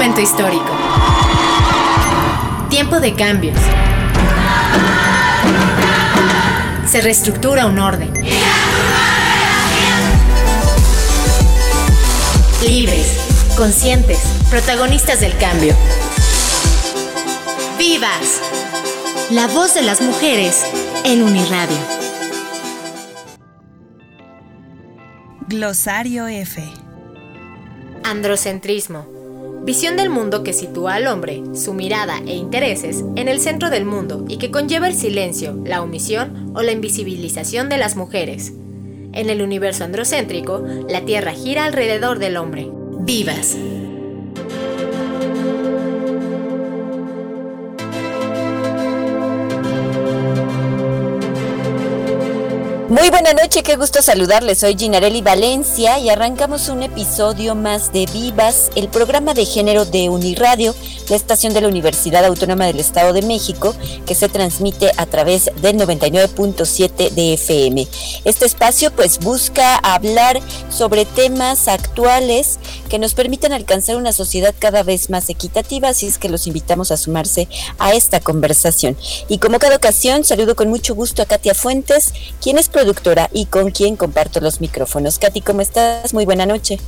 momento histórico. Tiempo de cambios. Se reestructura un orden. Libres, conscientes, protagonistas del cambio. ¡Vivas! La voz de las mujeres en Uniradio. Glosario F. Androcentrismo. Visión del mundo que sitúa al hombre, su mirada e intereses en el centro del mundo y que conlleva el silencio, la omisión o la invisibilización de las mujeres. En el universo androcéntrico, la Tierra gira alrededor del hombre. Vivas. Muy buena noche, qué gusto saludarles. Soy Ginarelli Valencia y arrancamos un episodio más de Vivas, el programa de género de Uniradio, la estación de la Universidad Autónoma del Estado de México, que se transmite a través del 99.7 de FM. Este espacio pues busca hablar sobre temas actuales que nos permitan alcanzar una sociedad cada vez más equitativa, así es que los invitamos a sumarse a esta conversación. Y como cada ocasión, saludo con mucho gusto a Katia Fuentes, quien es productora y con quien comparto los micrófonos. Katy, ¿cómo estás? Muy buena noche.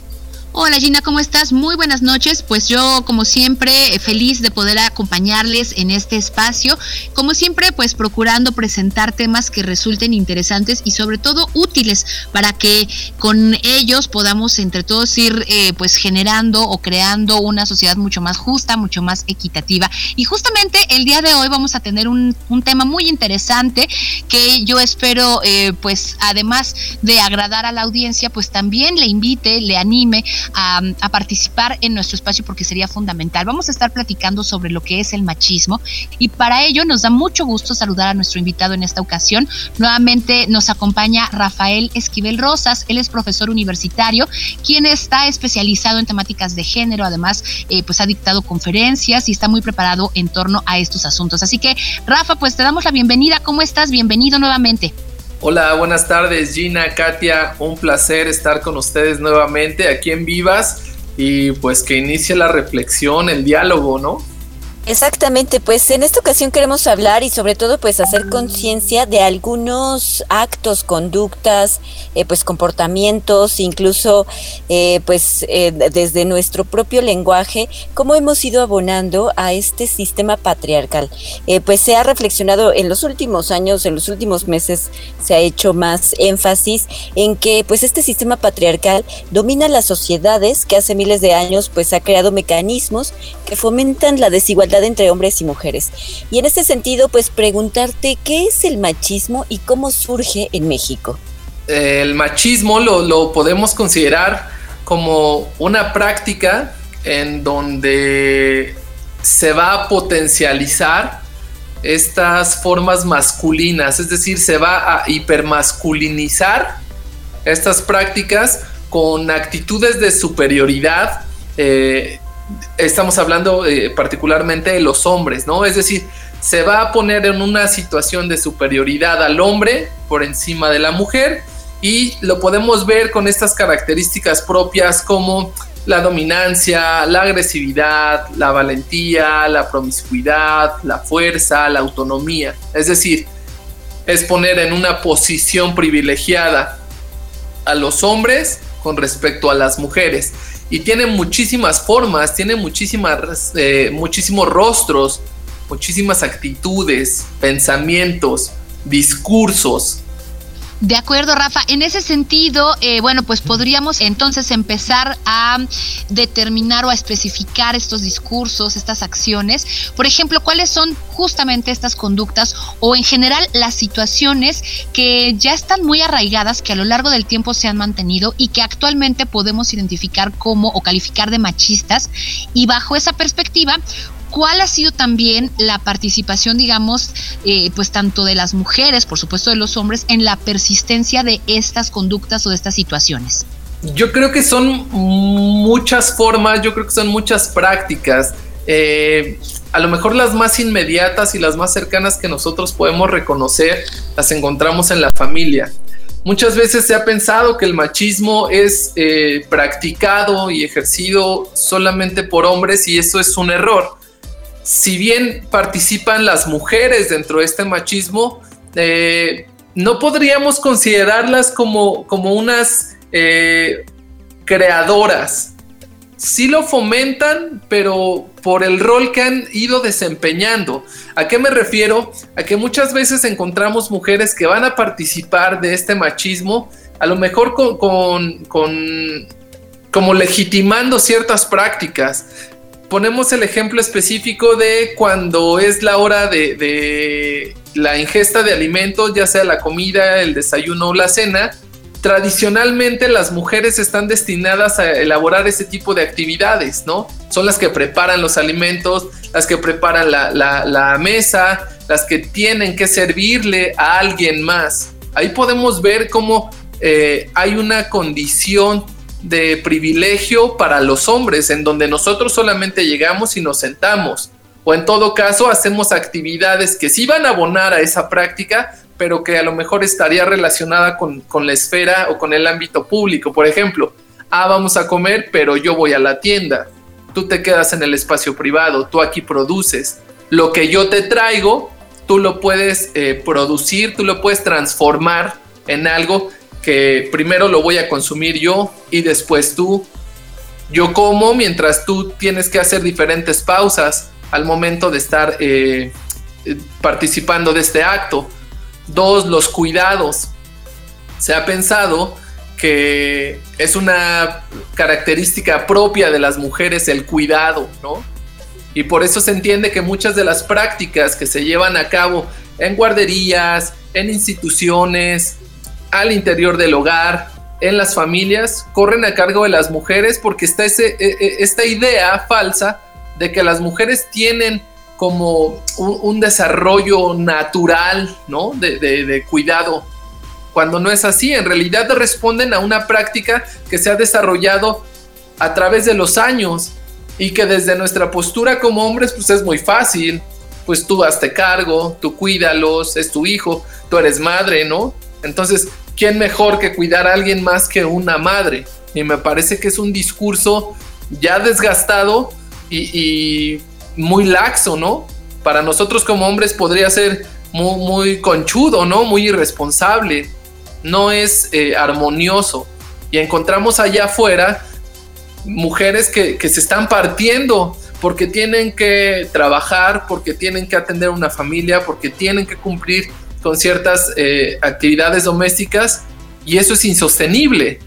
Hola Gina, ¿cómo estás? Muy buenas noches. Pues yo, como siempre, feliz de poder acompañarles en este espacio. Como siempre, pues procurando presentar temas que resulten interesantes y sobre todo útiles para que con ellos podamos entre todos ir eh, pues generando o creando una sociedad mucho más justa, mucho más equitativa. Y justamente el día de hoy vamos a tener un, tema muy interesante que yo espero eh, pues además de agradar a la audiencia, pues también le invite, le anime a, participar en nuestro espacio porque sería fundamental. Vamos a estar platicando sobre lo que es el machismo y para ello nos da mucho gusto saludar a nuestro invitado en esta ocasión. Nuevamente nos acompaña Rafael Esquivel Rosas, él es profesor universitario, quien está especializado en temáticas de género, además eh, pues ha dictado conferencias y está muy preparado en torno a estos asuntos. Así que Rafa, pues te damos la bienvenida. ¿Cómo estás? Bienvenido nuevamente. Hola, buenas tardes Gina, Katia, un placer estar con ustedes nuevamente aquí en Vivas y pues que inicie la reflexión, el diálogo, ¿no? Exactamente, pues en esta ocasión queremos hablar y sobre todo pues hacer conciencia de algunos actos, conductas, eh, pues comportamientos, incluso eh, pues eh, desde nuestro propio lenguaje, cómo hemos ido abonando a este sistema patriarcal. pues se ha reflexionado en los últimos años, en los últimos meses se ha hecho más énfasis en que pues este sistema patriarcal domina las sociedades que hace miles de años pues ha creado mecanismos que fomentan la desigualdad entre hombres y mujeres. Y en este sentido, pues preguntarte qué es el machismo y cómo surge en México. El machismo lo, lo podemos considerar como una práctica en donde se va a potencializar estas formas masculinas, es decir, se va a hipermasculinizar estas prácticas con actitudes de superioridad eh, estamos hablando eh, particularmente de los hombres, ¿no? Es decir, se va a poner en una situación de superioridad al hombre por encima de la mujer y lo podemos ver con estas características propias como la dominancia, la agresividad, la valentía, la promiscuidad, la fuerza, la autonomía. Es decir, es poner en una posición privilegiada a los hombres con respecto a las mujeres y tiene muchísimas formas, tiene muchísimas, eh, muchísimos rostros, muchísimas actitudes, pensamientos, discursos. De acuerdo, Rafa. En ese sentido, eh, bueno, pues podríamos entonces empezar a determinar o a especificar estos discursos, estas acciones. Por ejemplo, cuáles son justamente estas conductas o en general las situaciones que ya están muy arraigadas, que a lo largo del tiempo se han mantenido y que actualmente podemos identificar como o calificar de machistas. Y bajo esa perspectiva, ¿Cuál ha sido también la participación, digamos, eh, pues tanto de las mujeres, por supuesto de los hombres, en la persistencia de estas conductas o de estas situaciones? Yo creo que son muchas formas, yo creo que son muchas prácticas. Eh, a lo mejor las más inmediatas y las más cercanas que nosotros podemos reconocer las encontramos en la familia. Muchas veces se ha pensado que el machismo es eh, practicado y ejercido solamente por hombres y eso es un error. Si bien participan las mujeres dentro de este machismo, eh, no podríamos considerarlas como, como unas eh, creadoras. Sí lo fomentan, pero por el rol que han ido desempeñando. ¿A qué me refiero? A que muchas veces encontramos mujeres que van a participar de este machismo, a lo mejor con, como legitimando ciertas prácticas. Ponemos el ejemplo específico de cuando es la hora de, la ingesta de alimentos, ya sea la comida, el desayuno o la cena, tradicionalmente las mujeres están destinadas a elaborar ese tipo de actividades, ¿no? Son las que preparan los alimentos, las que preparan la, mesa, las que tienen que servirle a alguien más. Ahí podemos ver cómo eh, hay una condición de privilegio para los hombres, en donde nosotros solamente llegamos y nos sentamos. O en todo caso hacemos actividades que sí van a abonar a esa práctica, pero que a lo mejor estaría relacionada con, la esfera o con el ámbito público. Por ejemplo, ah, vamos a comer, pero yo voy a la tienda. Tú te quedas en el espacio privado, tú aquí produces. Lo que yo te traigo, tú lo puedes eh, producir, tú lo puedes transformar en algo que primero lo voy a consumir yo y después tú. Yo como mientras tú tienes que hacer diferentes pausas al momento de estar eh, eh, participando de este acto. Dos, los cuidados. Se ha pensado que es una característica propia de las mujeres el cuidado, ¿no? Y por eso se entiende que muchas de las prácticas que se llevan a cabo en guarderías, en instituciones, al interior del hogar, en las familias, corren a cargo de las mujeres porque está ese, e, e, esta idea falsa de que las mujeres tienen como un, desarrollo natural, ¿no? De, cuidado. Cuando no es así, en realidad responden a una práctica que se ha desarrollado a través de los años y que desde nuestra postura como hombres pues es muy fácil, pues tú hazte cargo, tú cuídalos, es tu hijo, tú eres madre, ¿no? Entonces, ¿quién mejor que cuidar a alguien más que una madre? Y me parece que es un discurso ya desgastado y muy laxo, ¿no? Para nosotros como hombres podría ser muy, conchudo, ¿no? Muy irresponsable. No es eh, armonioso. Y encontramos allá afuera mujeres que, se están partiendo porque tienen que trabajar, porque tienen que atender una familia, porque tienen que cumplir con ciertas eh, actividades domésticas y eso es insostenible.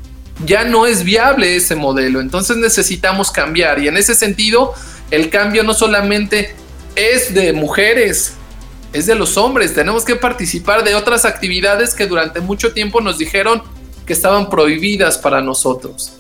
Ya no es viable ese modelo, entonces necesitamos cambiar y en ese sentido el cambio no solamente es de mujeres, es de los hombres. Tenemos que participar de otras actividades que durante mucho tiempo nos dijeron que estaban prohibidas para nosotros.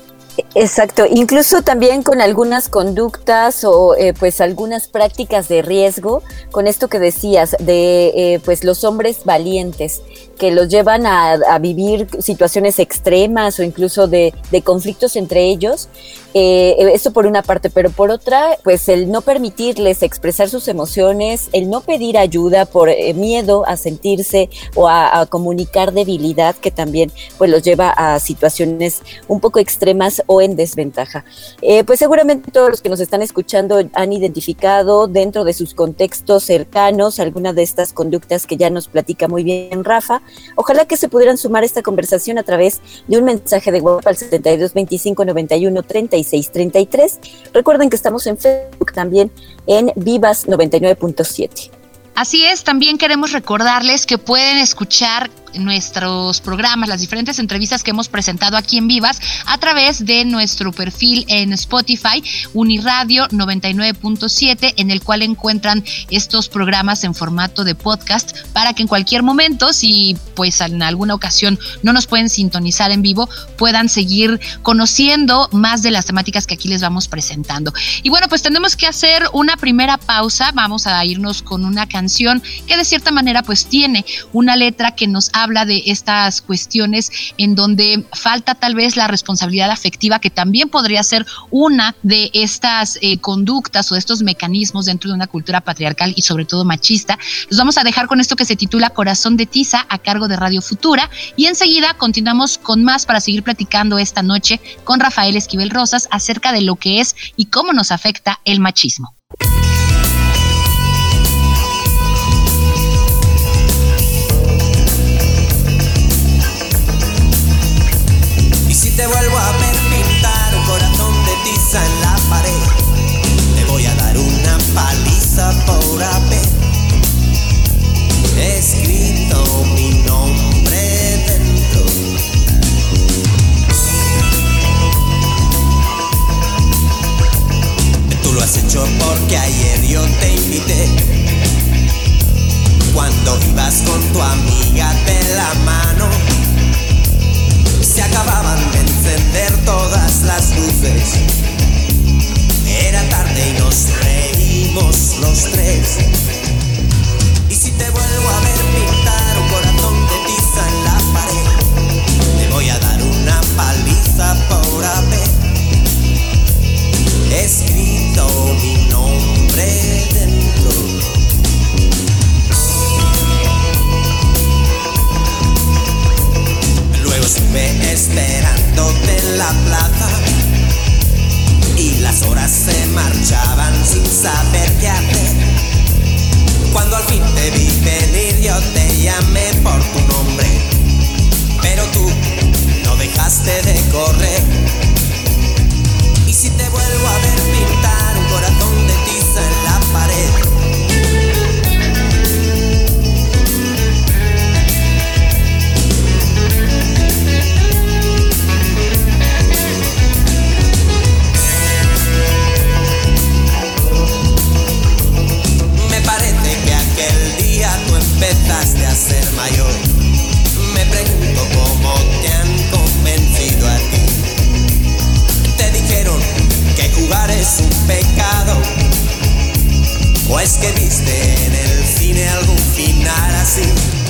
Exacto, incluso también con algunas conductas o eh, pues algunas prácticas de riesgo, con esto que decías de eh, pues los hombres valientes que los llevan a, vivir situaciones extremas o incluso de, conflictos entre ellos. Eh, eso por una parte, pero por otra, pues el no permitirles expresar sus emociones, el no pedir ayuda por eh, miedo a sentirse o a, comunicar debilidad, que también pues los lleva a situaciones un poco extremas o en desventaja. Eh, pues seguramente todos los que nos están escuchando han identificado dentro de sus contextos cercanos alguna de estas conductas que ya nos platica muy bien Rafa Ojalá que se pudieran sumar a esta conversación a través de un mensaje de WhatsApp al 72 25 91 36 33. Recuerden que estamos en Facebook también en Vivas 99.7. Así es, también queremos recordarles que pueden escuchar nuestros programas, las diferentes entrevistas que hemos presentado aquí en Vivas a través de nuestro perfil en Spotify, Uniradio 99.7, en el cual encuentran estos programas en formato de podcast para que en cualquier momento, si pues en alguna ocasión no nos pueden sintonizar en vivo, puedan seguir conociendo más de las temáticas que aquí les vamos presentando. Y bueno, pues tenemos que hacer una primera pausa, vamos a irnos con una canción que de cierta manera pues tiene una letra que nos habla habla de estas cuestiones en donde falta tal vez la responsabilidad afectiva, que también podría ser una de estas eh, conductas o de estos mecanismos dentro de una cultura patriarcal y sobre todo machista. Los vamos a dejar con esto que se titula Corazón de Tiza a cargo de Radio Futura y enseguida continuamos con más para seguir platicando esta noche con Rafael Esquivel Rosas acerca de lo que es y cómo nos afecta el machismo. Saber qué hacer. Cuando al fin te vi venir yo te llamé por tu nombre, pero tú no dejaste de correr. Y si te vuelvo a ver empezaste a ser mayor. Me pregunto cómo te han convencido a ti. Te dijeron que jugar es un pecado. ¿O es que viste en el cine algún final así?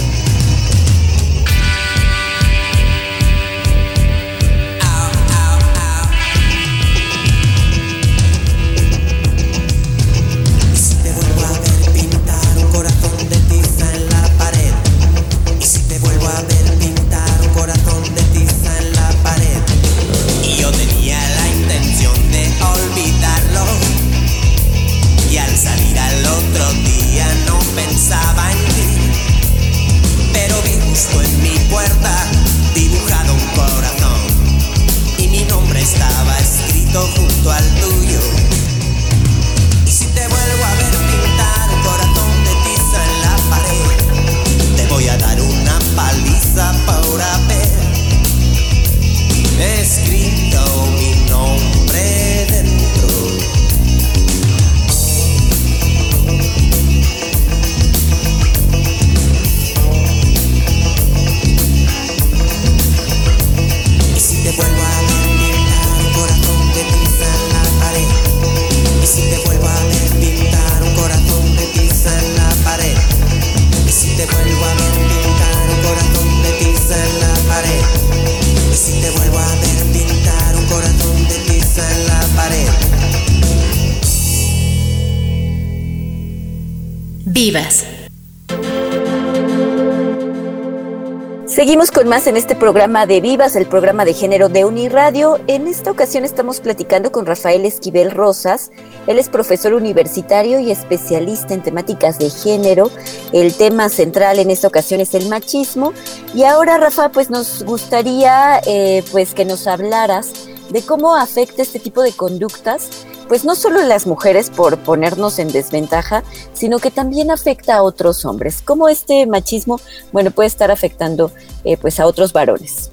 Seguimos con más en este programa de Vivas, el programa de género de Uniradio. En esta ocasión estamos platicando con Rafael Esquivel Rosas. Él es profesor universitario y especialista en temáticas de género. El tema central en esta ocasión es el machismo. Y ahora, Rafa, pues nos gustaría eh, pues que nos hablaras de cómo afecta este tipo de conductas pues no solo las mujeres por ponernos en desventaja, sino que también afecta a otros hombres. ¿Cómo este machismo, bueno, puede estar afectando eh, pues a otros varones?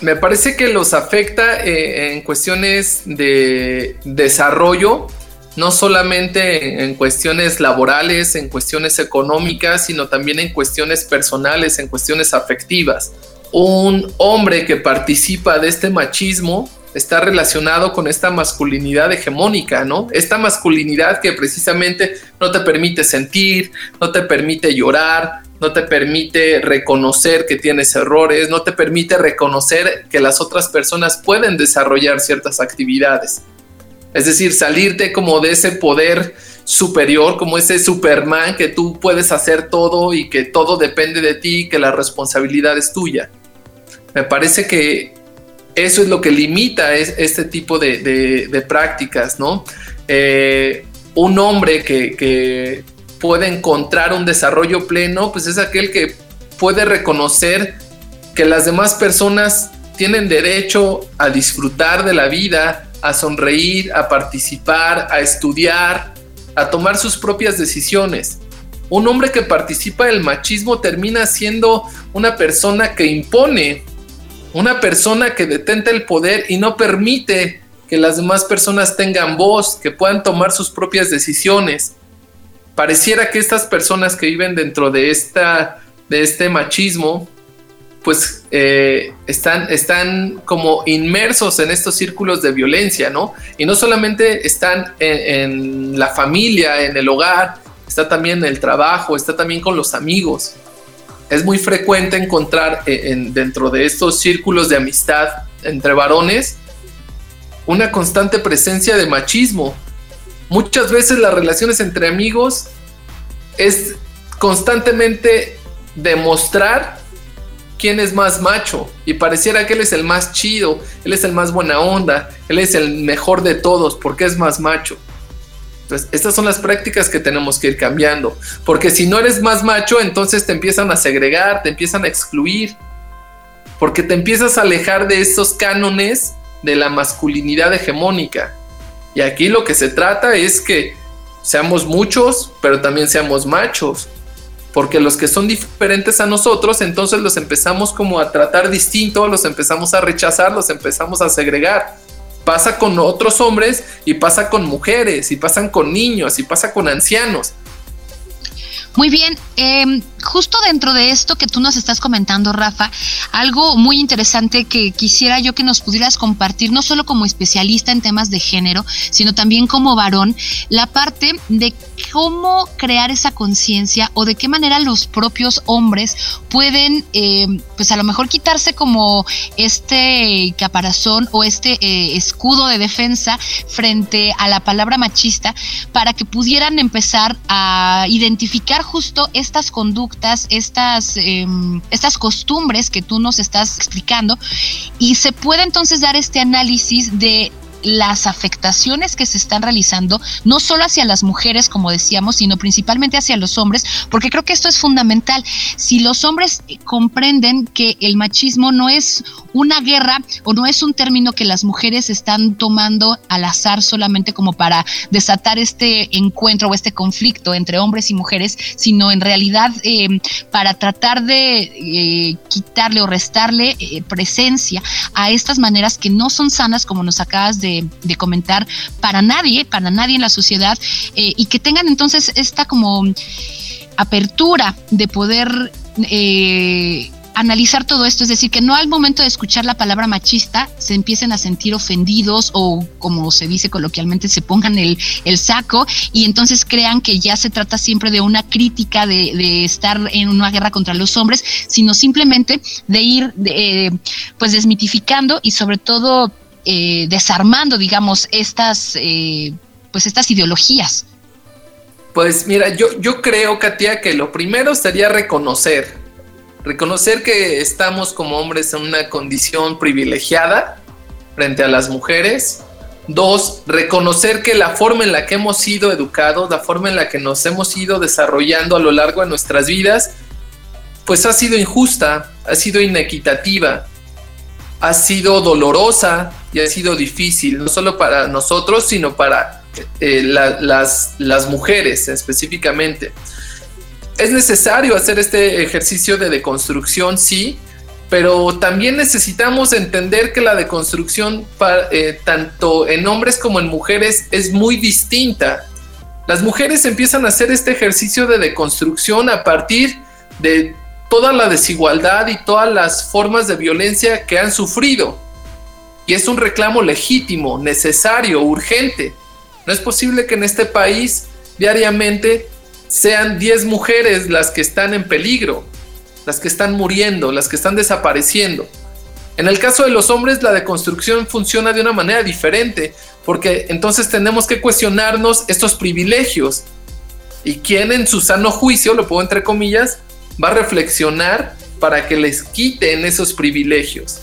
Me parece que los afecta eh, en cuestiones de desarrollo, no solamente en cuestiones laborales, en cuestiones económicas, sino también en cuestiones personales, en cuestiones afectivas. Un hombre que participa de este machismo está relacionado con esta masculinidad hegemónica, ¿no? Esta masculinidad que precisamente no te permite sentir, no te permite llorar, no te permite reconocer que tienes errores, no te permite reconocer que las otras personas pueden desarrollar ciertas actividades. Es decir, salirte como de ese poder superior, como ese Superman que tú puedes hacer todo y que todo depende de ti, que la responsabilidad es tuya. Me parece que eso es lo que limita este tipo de, prácticas, ¿no? Eh, un hombre que puede encontrar un desarrollo pleno, pues es aquel que puede reconocer que las demás personas tienen derecho a disfrutar de la vida, a sonreír, a participar, a estudiar, a tomar sus propias decisiones. Un hombre que participa del machismo termina siendo una persona que impone, una persona que detenta el poder y no permite que las demás personas tengan voz, que puedan tomar sus propias decisiones pareciera que estas personas que viven dentro de, esta, de este machismo, pues eh, están, están como inmersos en estos círculos de violencia, ¿no? Y no solamente están en, la familia, en el hogar, está también en el trabajo, está también con los amigos. Es muy frecuente encontrar eh, dentro de estos círculos de amistad entre varones una constante presencia de machismo, Muchas veces las relaciones entre amigos es constantemente demostrar quién es más macho y pareciera que él es el más chido, él es el más buena onda, él es el mejor de todos porque es más macho. Entonces, estas son las prácticas que tenemos que ir cambiando, porque si no eres más macho, entonces te empiezan a segregar, te empiezan a excluir, porque te empiezas a alejar de esos cánones de la masculinidad hegemónica. Y aquí lo que se trata es que seamos muchos, pero también seamos machos. Porque los que son diferentes a nosotros, entonces los empezamos como a tratar distinto, los empezamos a rechazar, los empezamos a segregar. Pasa con otros hombres y pasa con mujeres, y pasan con niños, y pasa con ancianos. Muy bien, em, justo dentro de esto que tú nos estás comentando, Rafa, algo muy interesante que quisiera yo que nos pudieras compartir, no solo como especialista en temas de género, sino también como varón, la parte de cómo crear esa conciencia o de qué manera los propios hombres pueden, em, pues a lo mejor quitarse como este caparazón o este eh, escudo de defensa frente a la palabra machista para que pudieran empezar a identificar justo estas conductas, estas, em, estas costumbres que tú nos estás explicando y se puede entonces dar este análisis de las afectaciones que se están realizando, no solo hacia las mujeres, como decíamos, sino principalmente hacia los hombres, porque creo que esto es fundamental. Si los hombres comprenden que el machismo no es una guerra o no es un término que las mujeres están tomando al azar solamente como para desatar este encuentro o este conflicto entre hombres y mujeres, sino en realidad eh, para tratar de eh, quitarle o restarle eh, presencia a estas maneras que no son sanas, como nos acabas de de, comentar para nadie, para nadie en la sociedad, eh, y que tengan entonces esta como apertura de poder eh, analizar todo esto, es decir, que no al momento de escuchar la palabra machista se empiecen a sentir ofendidos o como se dice coloquialmente, se pongan el, saco y entonces crean que ya se trata siempre de una crítica de, estar en una guerra contra los hombres, sino simplemente de ir eh, pues desmitificando y sobre todo eh, desarmando, digamos, estas, eh, pues estas ideologías? Pues mira, yo, yo creo, Katia, que lo primero sería reconocer, reconocer que estamos como hombres en una condición privilegiada frente a las mujeres. Dos, reconocer que la forma en la que hemos sido educados, la forma en la que nos hemos ido desarrollando a lo largo de nuestras vidas, pues ha sido injusta, ha sido inequitativa ha sido dolorosa y ha sido difícil, no solo para nosotros, sino para eh, las, las mujeres específicamente. Es necesario hacer este ejercicio de deconstrucción, sí, pero también necesitamos entender que la deconstrucción, eh, tanto en hombres como en mujeres, es muy distinta. Las mujeres empiezan a hacer este ejercicio de deconstrucción a partir de toda la desigualdad y todas las formas de violencia que han sufrido. Y es un reclamo legítimo, necesario, urgente. No es posible que en este país diariamente sean 10 mujeres las que están en peligro, las que están muriendo, las que están desapareciendo. En el caso de los hombres, la deconstrucción funciona de una manera diferente, porque entonces tenemos que cuestionarnos estos privilegios. Y quien en su sano juicio, lo pongo entre comillas, va a reflexionar para que les quiten esos privilegios.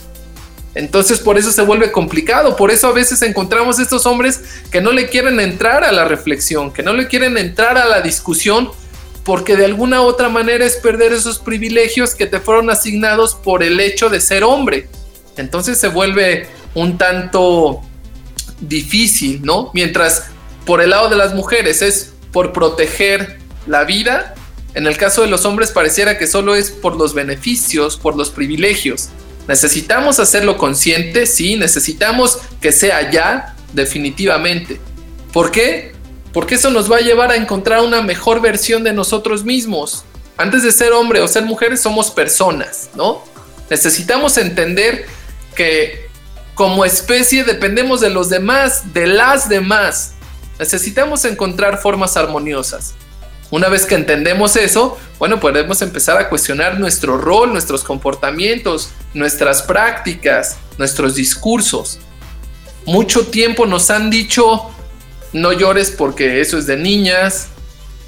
Entonces por eso se vuelve complicado, por eso a veces encontramos estos hombres que no le quieren entrar a la reflexión, que no le quieren entrar a la discusión, porque de alguna u otra manera es perder esos privilegios que te fueron asignados por el hecho de ser hombre. Entonces se vuelve un tanto difícil, ¿no? Mientras por el lado de las mujeres es por proteger la vida, en el caso de los hombres pareciera que solo es por los beneficios, por los privilegios. Necesitamos hacerlo consciente, sí, necesitamos que sea ya, definitivamente. ¿Por qué? Porque eso nos va a llevar a encontrar una mejor versión de nosotros mismos. Antes de ser hombre o ser mujeres somos personas, ¿no? Necesitamos entender que como especie dependemos de los demás, de las demás. Necesitamos encontrar formas armoniosas. Una vez que entendemos eso, bueno, podemos empezar a cuestionar nuestro rol, nuestros comportamientos, nuestras prácticas, nuestros discursos. Mucho tiempo nos han dicho, no llores porque eso es de niñas,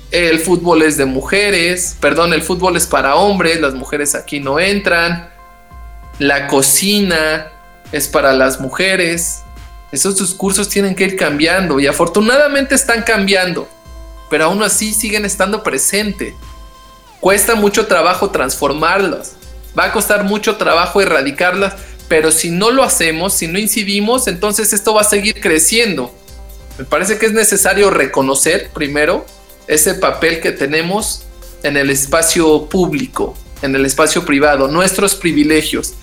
el fútbol es de mujeres, perdón, el fútbol es para hombres, las mujeres aquí no entran, la cocina es para las mujeres. Esos discursos tienen que ir cambiando y afortunadamente están cambiando, pero aún así siguen estando presentes. Cuesta mucho trabajo transformarlas, va a costar mucho trabajo erradicarlas, pero si no lo hacemos, si no incidimos, entonces esto va a seguir creciendo. Me parece que es necesario reconocer primero ese papel que tenemos en el espacio público, en el espacio privado, nuestros privilegios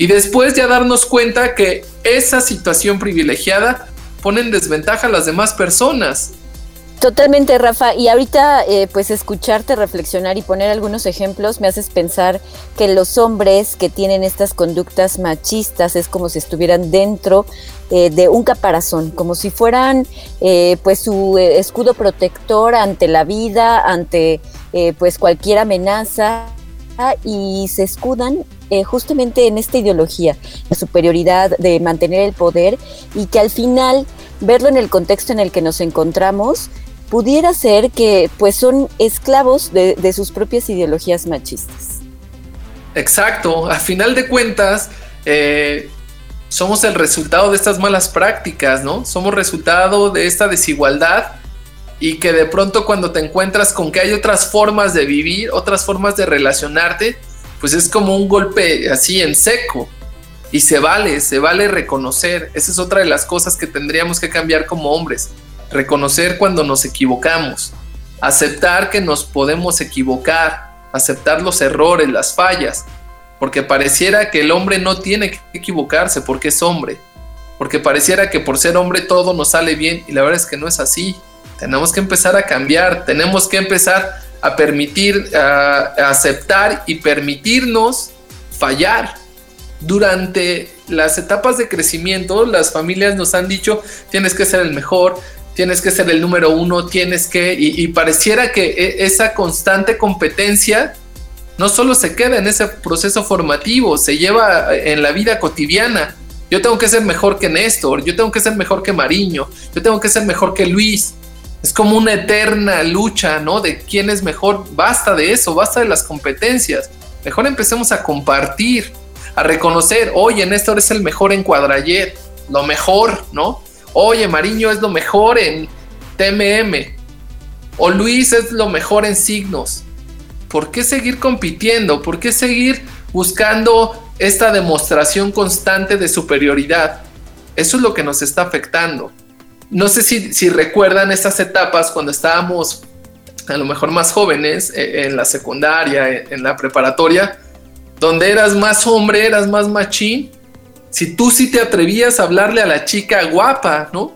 y después ya darnos cuenta que esa situación privilegiada pone en desventaja a las demás personas. Totalmente, Rafa. Y ahorita, eh, pues escucharte reflexionar y poner algunos ejemplos me haces pensar que los hombres que tienen estas conductas machistas es como si estuvieran dentro eh, de un caparazón, como si fueran eh, pues su escudo protector ante la vida, ante pues cualquier amenaza y se escudan eh, justamente en esta ideología de superioridad, de mantener el poder y que al final verlo en el contexto en el que nos encontramos pudiera ser que pues son esclavos de, sus propias ideologías machistas. Exacto, a final de cuentas eh, somos el resultado de estas malas prácticas, ¿no? Somos resultado de esta desigualdad y que de pronto cuando te encuentras con que hay otras formas de vivir, otras formas de relacionarte, pues es como un golpe así en seco. Y se vale, se vale reconocer. Esa es otra de las cosas que tendríamos que cambiar como hombres. Reconocer cuando nos equivocamos. Aceptar que nos podemos equivocar. Aceptar los errores, las fallas. Porque pareciera que el hombre no tiene que equivocarse porque es hombre. Porque pareciera que por ser hombre todo nos sale bien y la verdad es que no es así. Tenemos que empezar a cambiar. Tenemos que empezar a permitir, a, aceptar y permitirnos fallar. Durante las etapas de crecimiento, las familias nos han dicho, tienes que ser el mejor, tienes que ser el número uno, tienes que, y, pareciera que e, esa constante competencia no solo se queda en ese proceso formativo, se lleva en la vida cotidiana. Yo tengo que ser mejor que Néstor, yo tengo que ser mejor que Mariño, yo tengo que ser mejor que Luis, es como una eterna lucha, ¿no? De quién es mejor. Basta de eso, basta de las competencias. Mejor empecemos a compartir, a reconocer, oye, Néstor es el mejor en cuadrayet, lo mejor, ¿no? Oye, Mariño es lo mejor en TMM. O Luis es lo mejor en signos. ¿Por qué seguir compitiendo? ¿Por qué seguir buscando esta demostración constante de superioridad? Eso es lo que nos está afectando no sé si, recuerdan estas etapas cuando estábamos a lo mejor más jóvenes, eh, en la secundaria, en la preparatoria, donde eras más hombre, eras más machín. Si tú sí te atrevías a hablarle a la chica guapa, ¿no?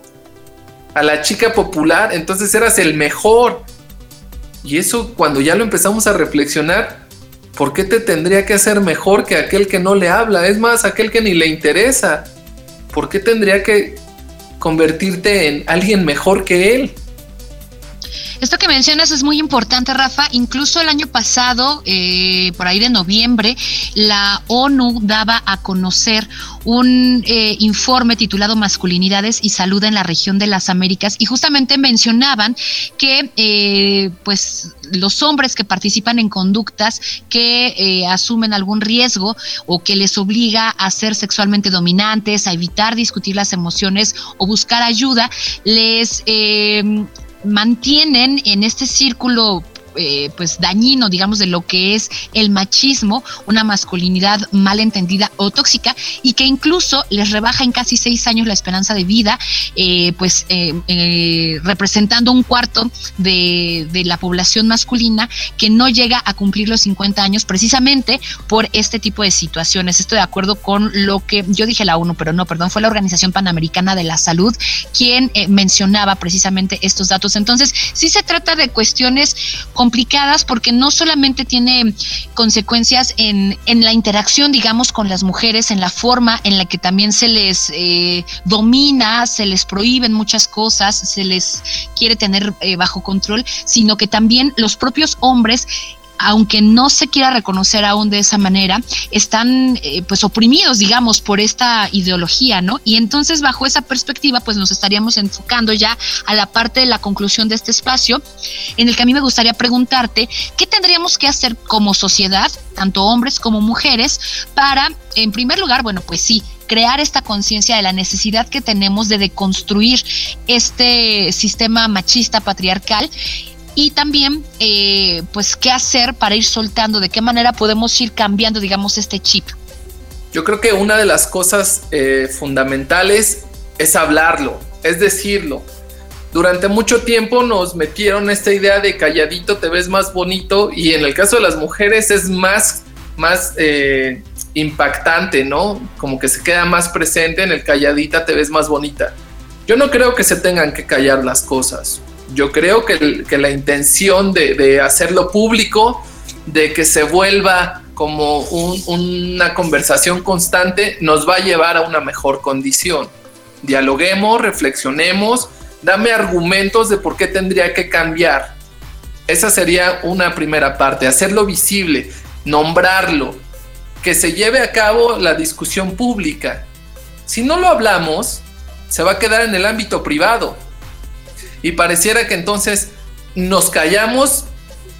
A la chica popular, entonces eras el mejor. Y eso cuando ya lo empezamos a reflexionar, ¿por qué te tendría que hacer mejor que aquel que no le habla? Es más, aquel que ni le interesa. ¿Por qué tendría que convertirte en alguien mejor que él. Esto que mencionas es muy importante, Rafa. Incluso el año pasado, eh, por ahí de noviembre, la ONU daba a conocer un eh, informe titulado Masculinidades y Salud en la región de las Américas y justamente mencionaban que eh, pues los hombres que participan en conductas que asumen algún riesgo o que les obliga a ser sexualmente dominantes, a evitar discutir las emociones o buscar ayuda, les mantienen en este círculo eh, pues dañino, digamos, de lo que es el machismo, una masculinidad mal entendida o tóxica y que incluso les rebaja en casi seis años la esperanza de vida, eh, pues eh, representando un cuarto de, de, la población masculina que no llega a cumplir los 50 años precisamente por este tipo de situaciones. Estoy de acuerdo con lo que yo dije la ONU, pero no, perdón, fue la Organización Panamericana de la Salud quien mencionaba precisamente estos datos. Entonces, sí se trata de cuestiones complicadas porque no solamente tiene consecuencias en, en la interacción, digamos, con las mujeres, en la forma en la que también se les eh, domina, se les prohíben muchas cosas, se les quiere tener eh, bajo control, sino que también los propios hombres aunque no se quiera reconocer aún de esa manera, están eh, pues oprimidos, digamos, por esta ideología, ¿no? Y entonces bajo esa perspectiva, pues nos estaríamos enfocando ya a la parte de la conclusión de este espacio, en el que a mí me gustaría preguntarte, ¿qué tendríamos que hacer como sociedad, tanto hombres como mujeres, para, en primer lugar, bueno, pues sí, crear esta conciencia de la necesidad que tenemos de deconstruir este sistema machista patriarcal y también eh, pues qué hacer para ir soltando, de qué manera podemos ir cambiando, digamos, este chip. Yo creo que una de las cosas eh, fundamentales es hablarlo, es decirlo. Durante mucho tiempo nos metieron esta idea de calladito te ves más bonito y en el caso de las mujeres es más, más eh, impactante, ¿no? Como que se queda más presente en el calladita te ves más bonita. Yo no creo que se tengan que callar las cosas yo creo que, la intención de, hacerlo público, de que se vuelva como una conversación constante, nos va a llevar a una mejor condición. Dialoguemos, reflexionemos, dame argumentos de por qué tendría que cambiar. Esa sería una primera parte, hacerlo visible, nombrarlo, que se lleve a cabo la discusión pública. Si no lo hablamos, se va a quedar en el ámbito privado y pareciera que entonces nos callamos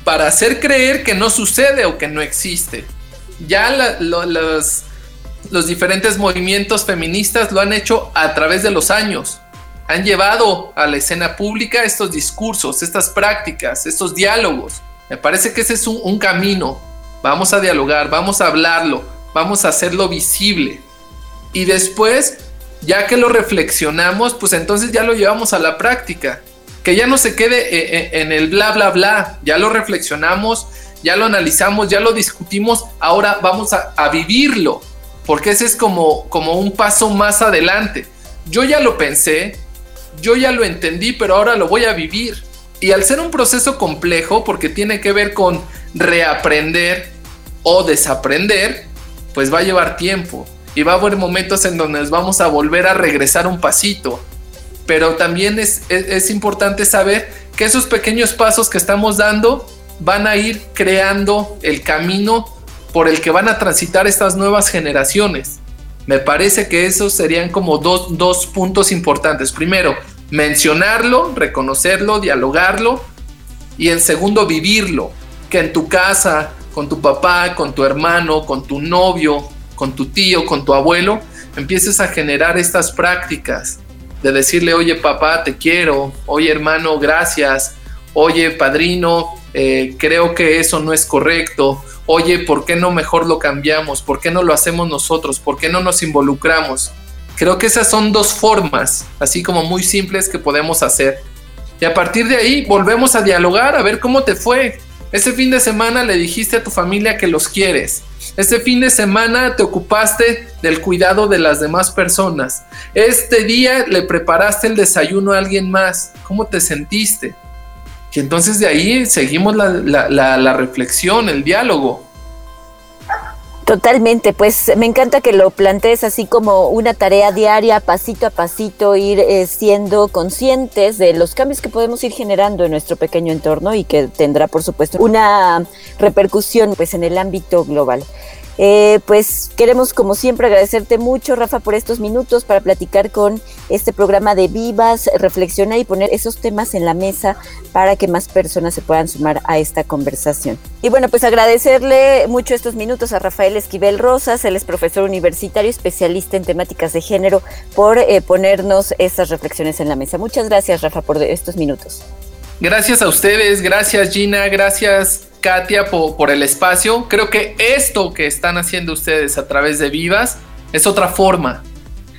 para hacer creer que no sucede o que no existe. Ya los, diferentes movimientos feministas lo han hecho a través de los años. Han llevado a la escena pública estos discursos, estas prácticas, estos diálogos. Me parece que ese es un camino. Vamos a dialogar, vamos a hablarlo, vamos a hacerlo visible. Y después, ya que lo reflexionamos, pues entonces ya lo llevamos a la práctica que ya no se quede eh, eh, en el bla, bla, bla, ya lo reflexionamos, ya lo analizamos, ya lo discutimos, ahora vamos a, vivirlo, porque ese es como, como un paso más adelante. Yo ya lo pensé, yo ya lo entendí, pero ahora lo voy a vivir. Y al ser un proceso complejo, porque tiene que ver con reaprender o desaprender, pues va a llevar tiempo. Y va a haber momentos en donde nos vamos a volver a regresar un pasito pero también es, importante saber que esos pequeños pasos que estamos dando van a ir creando el camino por el que van a transitar estas nuevas generaciones. Me parece que esos serían como dos, dos puntos importantes. Primero, mencionarlo, reconocerlo, dialogarlo y en segundo, vivirlo. Que en tu casa, con tu papá, con tu hermano, con tu novio, con tu tío, con tu abuelo, empieces a generar estas prácticas de decirle, oye papá, te quiero, oye hermano, gracias, oye padrino, eh, creo que eso no es correcto, oye, ¿por qué no mejor lo cambiamos? ¿Por qué no lo hacemos nosotros? ¿Por qué no nos involucramos? Creo que esas son dos formas, así como muy simples que podemos hacer. Y a partir de ahí volvemos a dialogar, a ver cómo te fue. Ese fin de semana le dijiste a tu familia que los quieres. Este fin de semana te ocupaste del cuidado de las demás personas. Este día le preparaste el desayuno a alguien más. ¿Cómo te sentiste? Y entonces de ahí seguimos la, reflexión, el diálogo. Totalmente, pues me encanta que lo plantees así como una tarea diaria, pasito a pasito, ir eh, siendo conscientes de los cambios que podemos ir generando en nuestro pequeño entorno y que tendrá, por supuesto, una repercusión pues en el ámbito global. Eh, pues queremos como siempre agradecerte mucho, Rafa, por estos minutos para platicar con este programa de Vivas, reflexionar y poner esos temas en la mesa para que más personas se puedan sumar a esta conversación. Y bueno, pues agradecerle mucho estos minutos a Rafael Esquivel Rosas, él es profesor universitario, especialista en temáticas de género, por eh, ponernos estas reflexiones en la mesa. Muchas gracias, Rafa, por estos minutos. Gracias a ustedes, gracias Gina, gracias Katia por, el espacio. Creo que esto que están haciendo ustedes a través de Vivas es otra forma.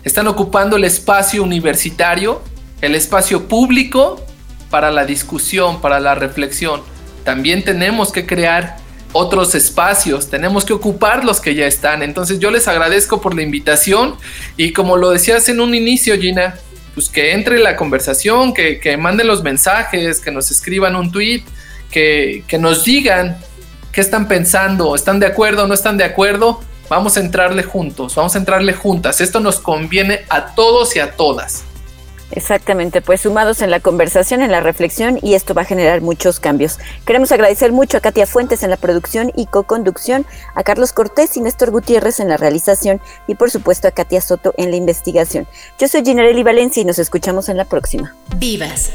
Están ocupando el espacio universitario, el espacio público para la discusión, para la reflexión. También tenemos que crear otros espacios, tenemos que ocupar los que ya están. Entonces yo les agradezco por la invitación y como lo decías en un inicio, Gina, pues que entre la conversación, que, que manden los mensajes, que nos escriban un tweet, que, que nos digan qué están pensando, están de acuerdo o no están de acuerdo. Vamos a entrarle juntos, vamos a entrarle juntas. Esto nos conviene a todos y a todas. Exactamente, pues sumados en la conversación, en la reflexión y esto va a generar muchos cambios. Queremos agradecer mucho a Katia Fuentes en la producción y co-conducción, a Carlos Cortés y Néstor Gutiérrez en la realización y por supuesto a Katia Soto en la investigación. Yo soy Ginarelli Valencia y nos escuchamos en la próxima. Vivas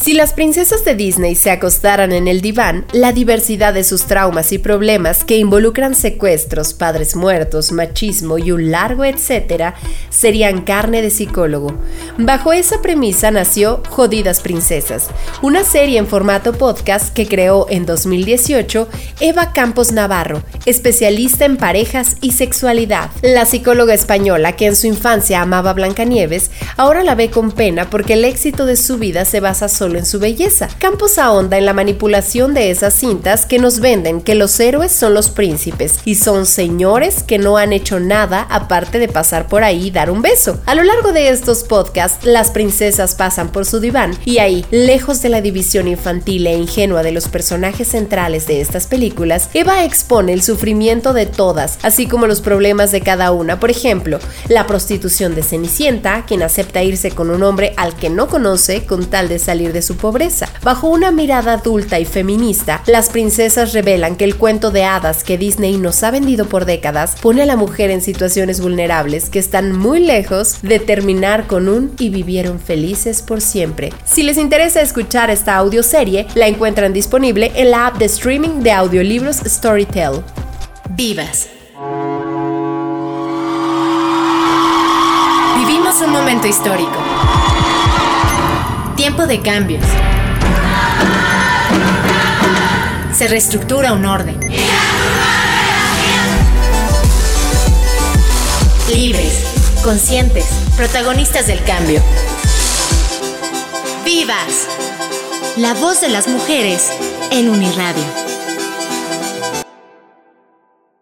si las princesas de Disney se acostaran en el diván, la diversidad de sus traumas y problemas que involucran secuestros, padres muertos, machismo y un largo etcétera, serían carne de psicólogo. Bajo esa premisa nació Jodidas Princesas, una serie en formato podcast que creó en 2018 Eva Campos Navarro, especialista en parejas y sexualidad. La psicóloga española que en su infancia amaba Blancanieves, ahora la ve con pena porque el éxito de su vida se basa solo en su belleza. Campos ahonda en la manipulación de esas cintas que nos venden que los héroes son los príncipes y son señores que no han hecho nada aparte de pasar por ahí y dar un beso. A lo largo de estos podcasts, las princesas pasan por su diván y ahí, lejos de la división infantil e ingenua de los personajes centrales de estas películas, Eva expone el sufrimiento de todas, así como los problemas de cada una. Por ejemplo, la prostitución de Cenicienta, quien acepta irse con un hombre al que no conoce con tal de salir su pobreza. Bajo una mirada adulta y feminista, las princesas revelan que el cuento de hadas que Disney nos ha vendido por décadas pone a la mujer en situaciones vulnerables que están muy lejos de terminar con un y vivieron felices por siempre. Si les interesa escuchar esta audioserie, la encuentran disponible en la app de streaming de audiolibros Storytel. Vivas. Vivimos un momento histórico tiempo de cambios. Se reestructura un orden. Libres, conscientes, protagonistas del cambio. ¡Vivas! La voz de las mujeres en Uniradio.